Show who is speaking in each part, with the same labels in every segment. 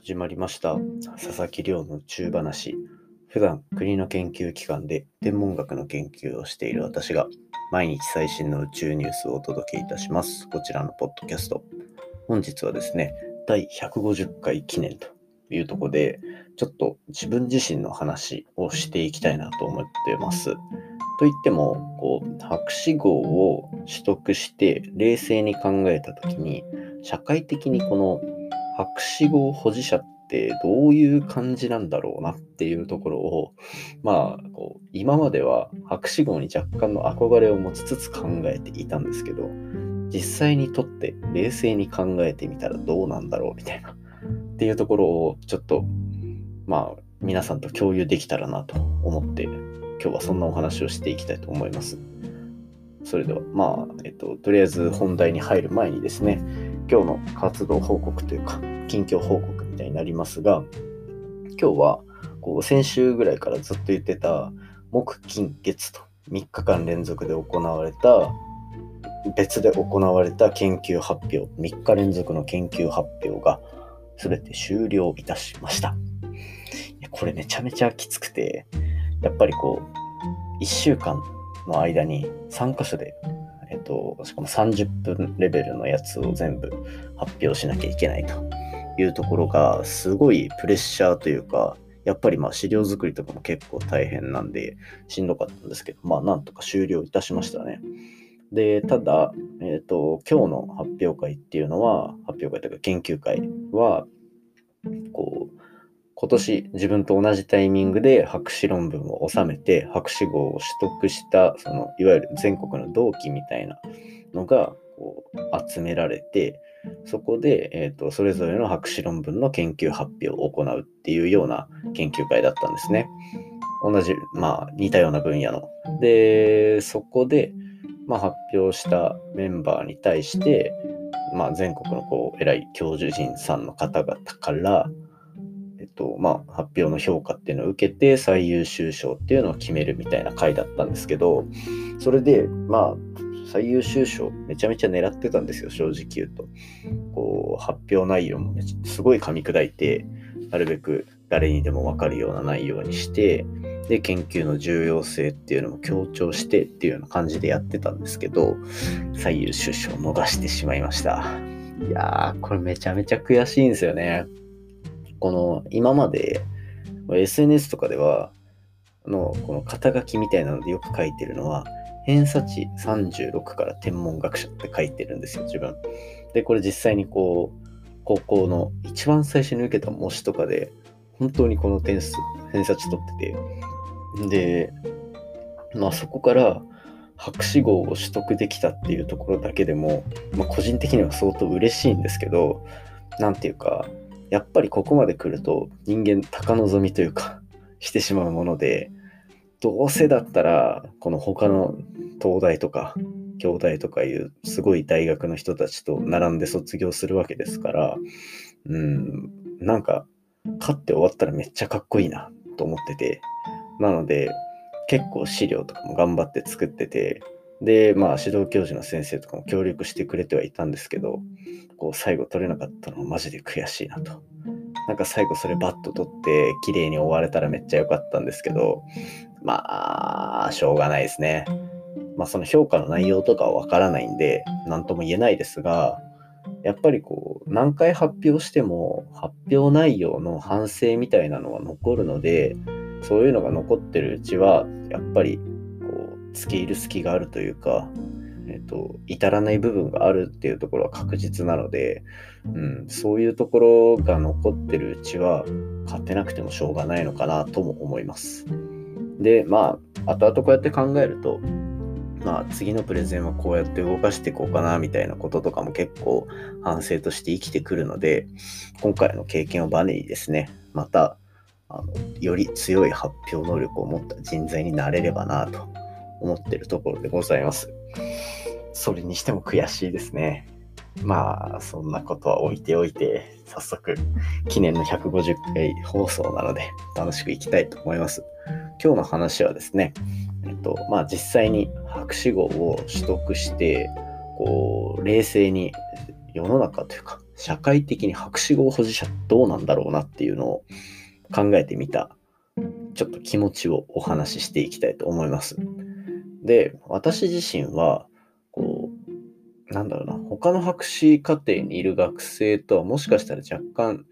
Speaker 1: 始まりました。佐々木亮の宇宙話。普段国の研究機関で天文学の研究をしている私が毎日最新の宇宙ニュースをお届けいたします。こちらのポッドキャスト。本日はですね第150回記念というところでちょっと自分自身の話をしていきたいなと思っています。といってもこう博士号を取得して冷静に考えた時に社会的にこの博士号保持者ってどういう感じなんだろうなっていうところを、まあ、こう今までは博士号に若干の憧れを持ちつつ考えていたんですけど、実際にとって冷静に考えてみたらどうなんだろうみたいな、っていうところをちょっと、まあ、皆さんと共有できたらなと思って、今日はそんなお話をしていきたいと思います。それでは、まあ、えっと、とりあえず本題に入る前にですね、今日の活動報告というか、近況報告みたいになりますが、今日はこう先週ぐらいからずっと言ってた木金月と3日間連続で行われた別で行われた研究発表3日連続の研究発表が全て終了いたしました。これめちゃめちゃきつくてやっぱりこう1週間の間に3箇所でえっと、しかも30分レベルのやつを全部発表しなきゃいけないというところが、すごいプレッシャーというか、やっぱりまあ資料作りとかも結構大変なんで、しんどかったんですけど、まあなんとか終了いたしましたね。で、ただ、えっ、ー、と、今日の発表会っていうのは、発表会というか研究会は、こう、今年自分と同じタイミングで博士論文を収めて博士号を取得したそのいわゆる全国の同期みたいなのがこう集められてそこで、えーと、それぞれの博士論文の研究発表を行うっていうような研究会だったんですね。同じ、まあ似たような分野の。で、そこで、まあ、発表したメンバーに対して、まあ、全国のこう偉い教授陣さんの方々からと、まあ、発表の評価っていうのを受けて最優秀賞っていうのを決めるみたいな回だったんですけど、それで、まあ、最優秀賞めちゃめちゃ狙ってたんですよ、正直言うと。こう、発表内容もすごい噛み砕いて、なるべく誰にでもわかるような内容にして、で、研究の重要性っていうのも強調してっていうような感じでやってたんですけど、最優秀賞を逃してしまいました。いやー、これめちゃめちゃ悔しいんですよね。この今まで SNS とかではのこの肩書きみたいなのでよく書いてるのは偏差値36から天文学者って書いてるんですよ自分。でこれ実際にこう高校の一番最初に受けた模試とかで本当にこの点数偏差値取っててでまあそこから博士号を取得できたっていうところだけでも、まあ、個人的には相当嬉しいんですけど何ていうかやっぱりここまで来ると人間高望みというかしてしまうものでどうせだったらこの他の東大とか京大とかいうすごい大学の人たちと並んで卒業するわけですからうんなんか勝って終わったらめっちゃかっこいいなと思ってて。なので結構資料とかも頑張って作っててでまあ指導教授の先生とかも協力してくれてはいたんですけどこう最後取れなかったのはマジで悔しいなと。なんか最後それバッと取って綺麗に終われたらめっちゃ良かったんですけど、まあ、しょうがないですね。まあその評価の内容とかはわからないんで、何とも言えないですが、やっぱりこう、何回発表しても発表内容の反省みたいなのは残るので、そういうのが残ってるうちは、やっぱり、付け入る隙があるというか、えっと、至らない部分があるっていうところは確実なので、うん、そういうところが残ってるうちは勝てなくてもしょうがないのかなとも思います。で、まあ、後々こうやって考えると、まあ、次のプレゼンはこうやって動かしていこうかなみたいなこととかも結構反省として生きてくるので、今回の経験をバネにですね、また、あのより強い発表能力を持った人材になれればなと思ってるところでございます。それにしても悔しいですね。まあ、そんなことは置いておいて、早速、記念の150回放送なので、楽しくいきたいと思います。今日の話はですね、えっと、まあ実際に博士号を取得して、こう、冷静に世の中というか、社会的に博士号保持者どうなんだろうなっていうのを考えてみた、ちょっと気持ちをお話ししていきたいと思います。で、私自身は、こう、なんだろうな、他の博士課程にいる学生とはもしかしたら若干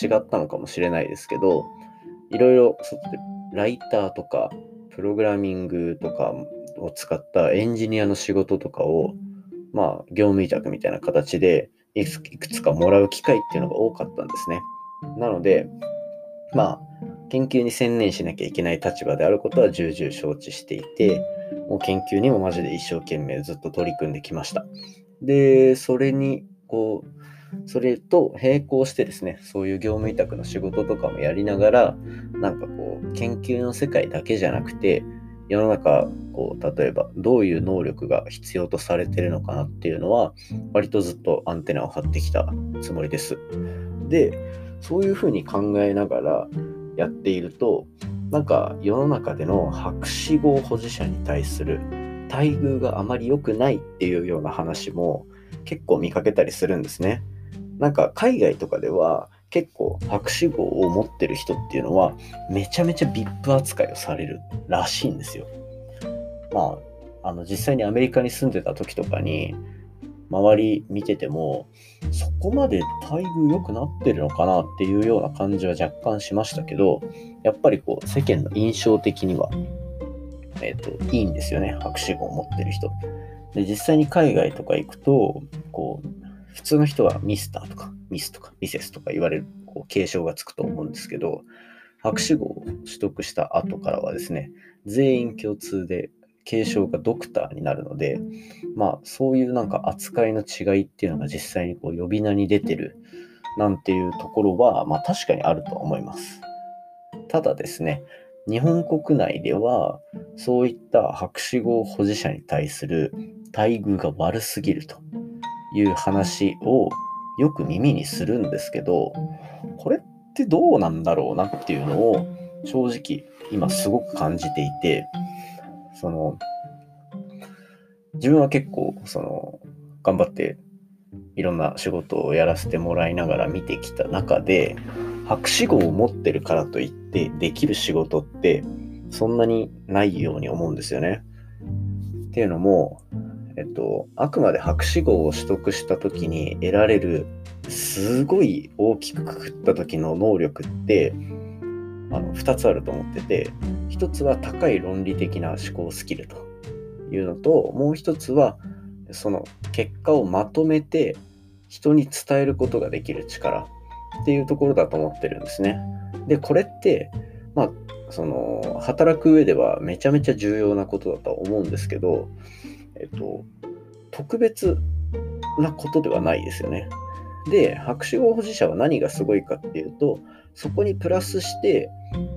Speaker 1: 違ったのかもしれないですけど、いろいろ外でライターとか、プログラミングとかを使ったエンジニアの仕事とかを、まあ、業務委託みたいな形でいくつかもらう機会っていうのが多かったんですね。なので、まあ、研究に専念しなきゃいけない立場であることは重々承知していて、もう研究にもマジで一生懸命ずっと取り組んできました。で、それに、こう、それと並行してですね、そういう業務委託の仕事とかもやりながら、なんかこう、研究の世界だけじゃなくて、世の中、こう、例えばどういう能力が必要とされてるのかなっていうのは、割とずっとアンテナを張ってきたつもりです。で、そういうふうに考えながらやっていると、なんか世の中での博士号保持者に対する待遇があまり良くないっていうような話も結構見かけたりするんですね。なんか海外とかでは結構博士号を持ってる人っていうのはめちゃめちゃ VIP 扱いをされるらしいんですよ。まあ、あの実際にアメリカに住んでた時とかに周り見ててもそこまで待遇良くなってるのかなっていうような感じは若干しましたけどやっぱりこう世間の印象的には、えっ、ー、といいんですよね博士号を持ってる人。で実際に海外とか行くとこう普通の人はミスターとかミスとかミセスとか言われるこう継承がつくと思うんですけど、博士号を取得した後からはですね、全員共通で継承がドクターになるので、まあそういうなんか扱いの違いっていうのが実際にこう呼び名に出てるなんていうところは、まあ確かにあると思います。ただですね、日本国内ではそういった博士号保持者に対する待遇が悪すぎるという話をよく耳にするんですけど、これってどうなんだろうなっていうのを正直今すごく感じていて、その、自分は結構、その、頑張っていろんな仕事をやらせてもらいながら見てきた中で、博士号を持ってるからといってできる仕事ってそんなにないように思うんですよね。っていうのも、えっと、あくまで博士号を取得した時に得られるすごい大きくくくった時の能力ってあの2つあると思ってて1つは高い論理的な思考スキルというのともう1つはその結果をまとめて人に伝えることができる力っていうところだと思ってるんですね。でこれってまあその働く上ではめちゃめちゃ重要なことだとは思うんですけどえっと、特別なことではないですよね。で、博士号保持者は何がすごいかっていうと、そこにプラスして、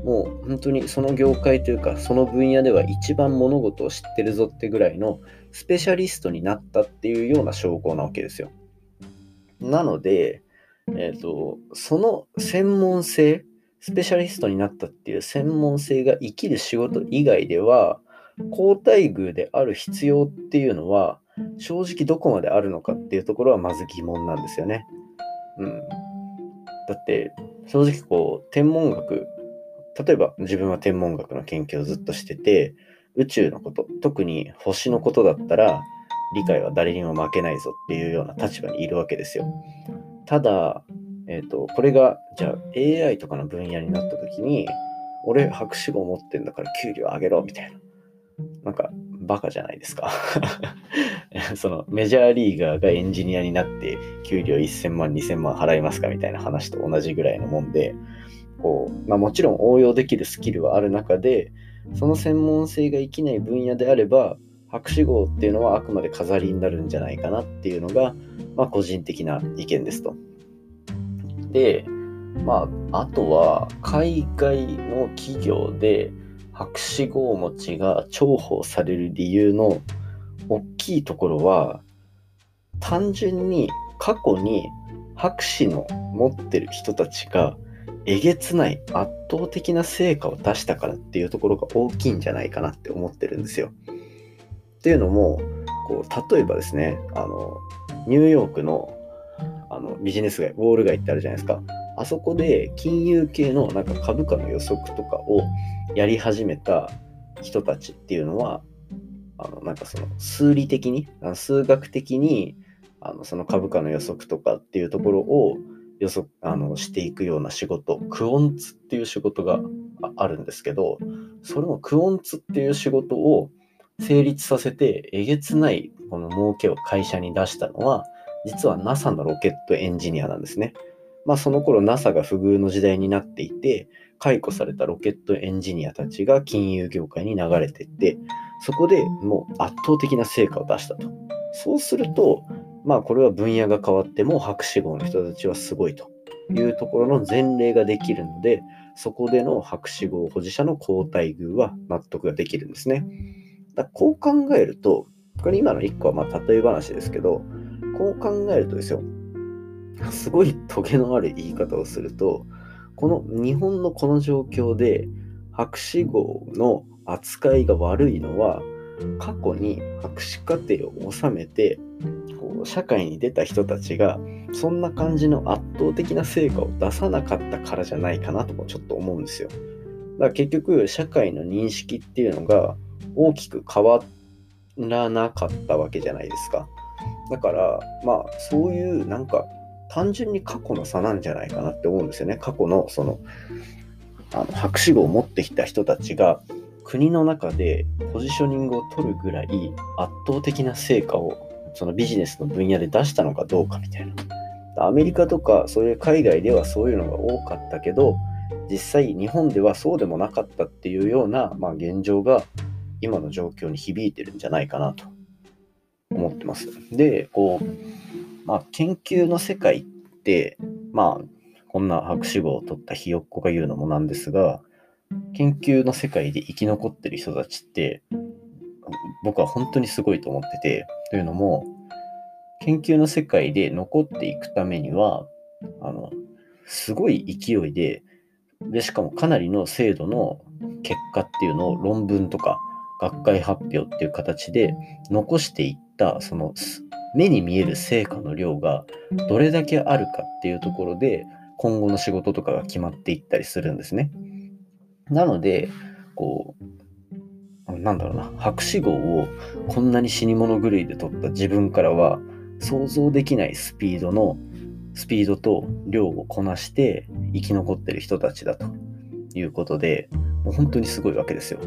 Speaker 1: もう本当にその業界というか、その分野では一番物事を知ってるぞってぐらいのスペシャリストになったっていうような証拠なわけですよ。なので、えっ、ー、と、その専門性、スペシャリストになったっていう専門性が生きる仕事以外では、高待遇である必要っていうのは、正直どこまであるのかっていうところはまず疑問なんですよね。うん。だって、正直こう、天文学、例えば自分は天文学の研究をずっとしてて、宇宙のこと、特に星のことだったら、理解は誰にも負けないぞっていうような立場にいるわけですよ。ただ、えっ、ー、と、これが、じゃあ AI とかの分野になった時に、俺博士号持ってんだから給料上げろみたいな。なんか、バカじゃないですか そのメジャーリーガーがエンジニアになって給料1000万、2000万払いますかみたいな話と同じぐらいのもんで、こう、まあもちろん応用できるスキルはある中で、その専門性が生きない分野であれば、博士号っていうのはあくまで飾りになるんじゃないかなっていうのが、まあ個人的な意見ですと。で、まあ、あとは海外の企業で、博士号持ちが重宝される理由の大きいところは単純に過去に博士の持ってる人たちがえげつない圧倒的な成果を出したからっていうところが大きいんじゃないかなって思ってるんですよ。っていうのもこう例えばですねあのニューヨークのあのビジネス街、ウォール街ってあるじゃないですか。あそこで金融系のなんか株価の予測とかをやり始めた人たちっていうのは、あのなんかその数理的に、数学的にあのその株価の予測とかっていうところを予測あのしていくような仕事、クオンツっていう仕事があるんですけど、それのクオンツっていう仕事を成立させて、えげつないこの儲けを会社に出したのは、実は NASA のロケットエンジニアなんですね。まあその頃 NASA が不遇の時代になっていて、解雇されたロケットエンジニアたちが金融業界に流れていって、そこでもう圧倒的な成果を出したと。そうすると、まあこれは分野が変わっても博士号の人たちはすごいというところの前例ができるので、そこでの博士号保持者の交代遇は納得ができるんですね。だこう考えると、これ今の1個はまあ例え話ですけど、こう考えるとですよ、すごいトゲのある言い方をすると、この日本のこの状況で博士号の扱いが悪いのは、過去に博士課程を収めてこう社会に出た人たちがそんな感じの圧倒的な成果を出さなかったからじゃないかなともちょっと思うんですよ。だから結局社会の認識っていうのが大きく変わらなかったわけじゃないですか。だからまあそういうなんか単純に過去の差なんじゃないかなって思うんですよね。過去のそのあの博士号を持ってきた人たちが国の中でポジショニングを取るぐらい圧倒的な成果をそのビジネスの分野で出したのかどうかみたいな。アメリカとかそういう海外ではそういうのが多かったけど実際日本ではそうでもなかったっていうような、まあ、現状が今の状況に響いてるんじゃないかなと思ってます。で、こう、まあ、研究の世界って、まあ、こんな博士号を取ったひよっこが言うのもなんですが、研究の世界で生き残ってる人たちって、僕は本当にすごいと思ってて、というのも、研究の世界で残っていくためには、あの、すごい勢いで、で、しかもかなりの精度の結果っていうのを論文とか学会発表っていう形で残していった、その目に見える成果の量がどれだけあるかっていうところで、今後の仕事とかが決まっていったりするんですね。なので、こう、なんだろうな、博士号をこんなに死に物狂いで取った自分からは、想像できないスピードの、スピードと量をこなして生き残ってる人たちだということで、もう本当にすごいわけですよ。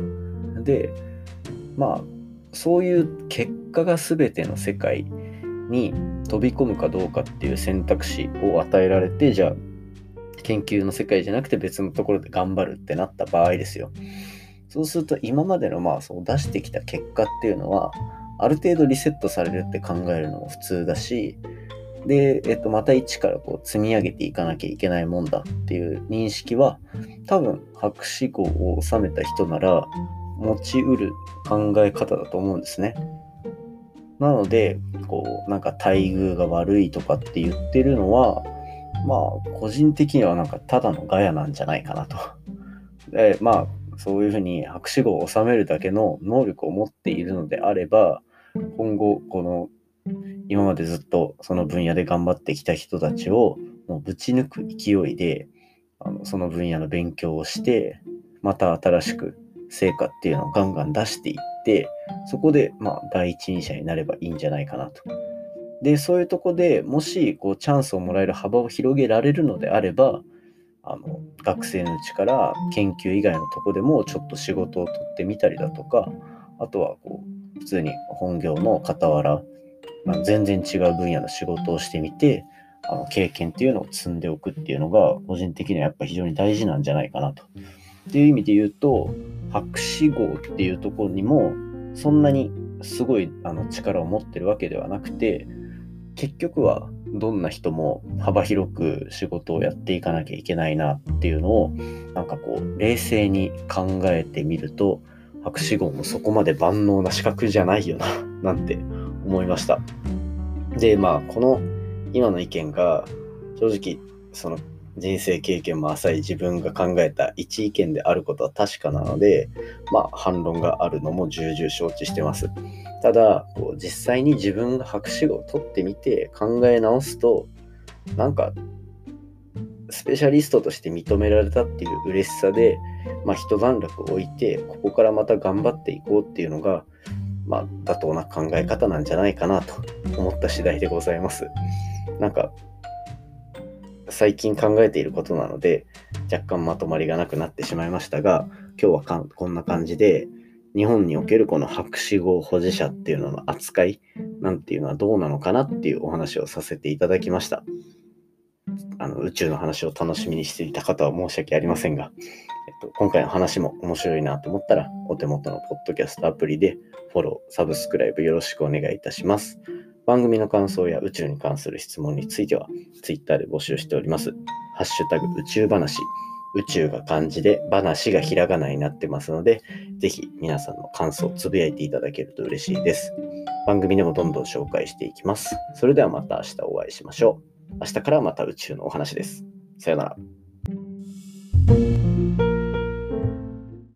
Speaker 1: で、まあ、そういう結果が全ての世界に飛び込むかどうかっていう選択肢を与えられて、じゃあ研究の世界じゃなくて別のところで頑張るってなった場合ですよ。そうすると今までのまあそう出してきた結果っていうのはある程度リセットされるって考えるのも普通だしで、えっと、また一からこう積み上げていかなきゃいけないもんだっていう認識は多分博士号を収めた人なら持ちうる考え方だと思うんですね。なので、こう、なんか待遇が悪いとかって言ってるのは、まあ、個人的にはなんかただのガヤなんじゃないかなと。で、まあ、そういうふうに博士号を収めるだけの能力を持っているのであれば、今後、この、今までずっとその分野で頑張ってきた人たちを、もうぶち抜く勢いで、あのその分野の勉強をして、また新しく成果っていうのをガンガン出していって、そこで、まあ、第一人者になればいいんじゃないかなとで、そういうとこでもしこうチャンスをもらえる幅を広げられるのであれば、あの学生のうちから研究以外のとこでもちょっと仕事を取ってみたりだとか、あとはこう普通に本業の傍ら、まあ、全然違う分野の仕事をしてみて、あの経験っていうのを積んでおくっていうのが個人的にはやっぱ非常に大事なんじゃないかなと。っていう意味で言うと博士号っていうところにもそんなにすごいあの力を持ってるわけではなくて結局はどんな人も幅広く仕事をやっていかなきゃいけないなっていうのをなんかこう冷静に考えてみると博士号もそこまで万能な資格じゃないよな なんて思いました。でまあこの今の意見が正直その人生経験も浅い自分が考えた一意見であることは確かなので、まあ、反論があるのも重々承知してます。ただ、こう実際に自分が博士号を取ってみて考え直すと、なんか、スペシャリストとして認められたっていう嬉しさで、まあ、一段落置いて、ここからまた頑張っていこうっていうのが、まあ、妥当な考え方なんじゃないかなと思った次第でございます。なんか、最近考えていることなので、若干まとまりがなくなってしまいましたが、今日はこんな感じで、日本におけるこの博士号保持者っていうのの扱いなんていうのはどうなのかなっていうお話をさせていただきました。あの宇宙の話を楽しみにしていた方は申し訳ありませんが、えっと、今回の話も面白いなと思ったら、お手元のポッドキャストアプリでフォロー、サブスクライブよろしくお願いいたします。番組の感想や宇宙に関する質問については、Twitter で募集しております。ハッシュタグ宇宙話、宇宙が漢字で話がひらがなになってますので、ぜひ皆さんの感想をつぶやいていただけると嬉しいです。番組でもどんどん紹介していきます。それではまた明日お会いしましょう。明日からまた宇宙のお話です。さよなら。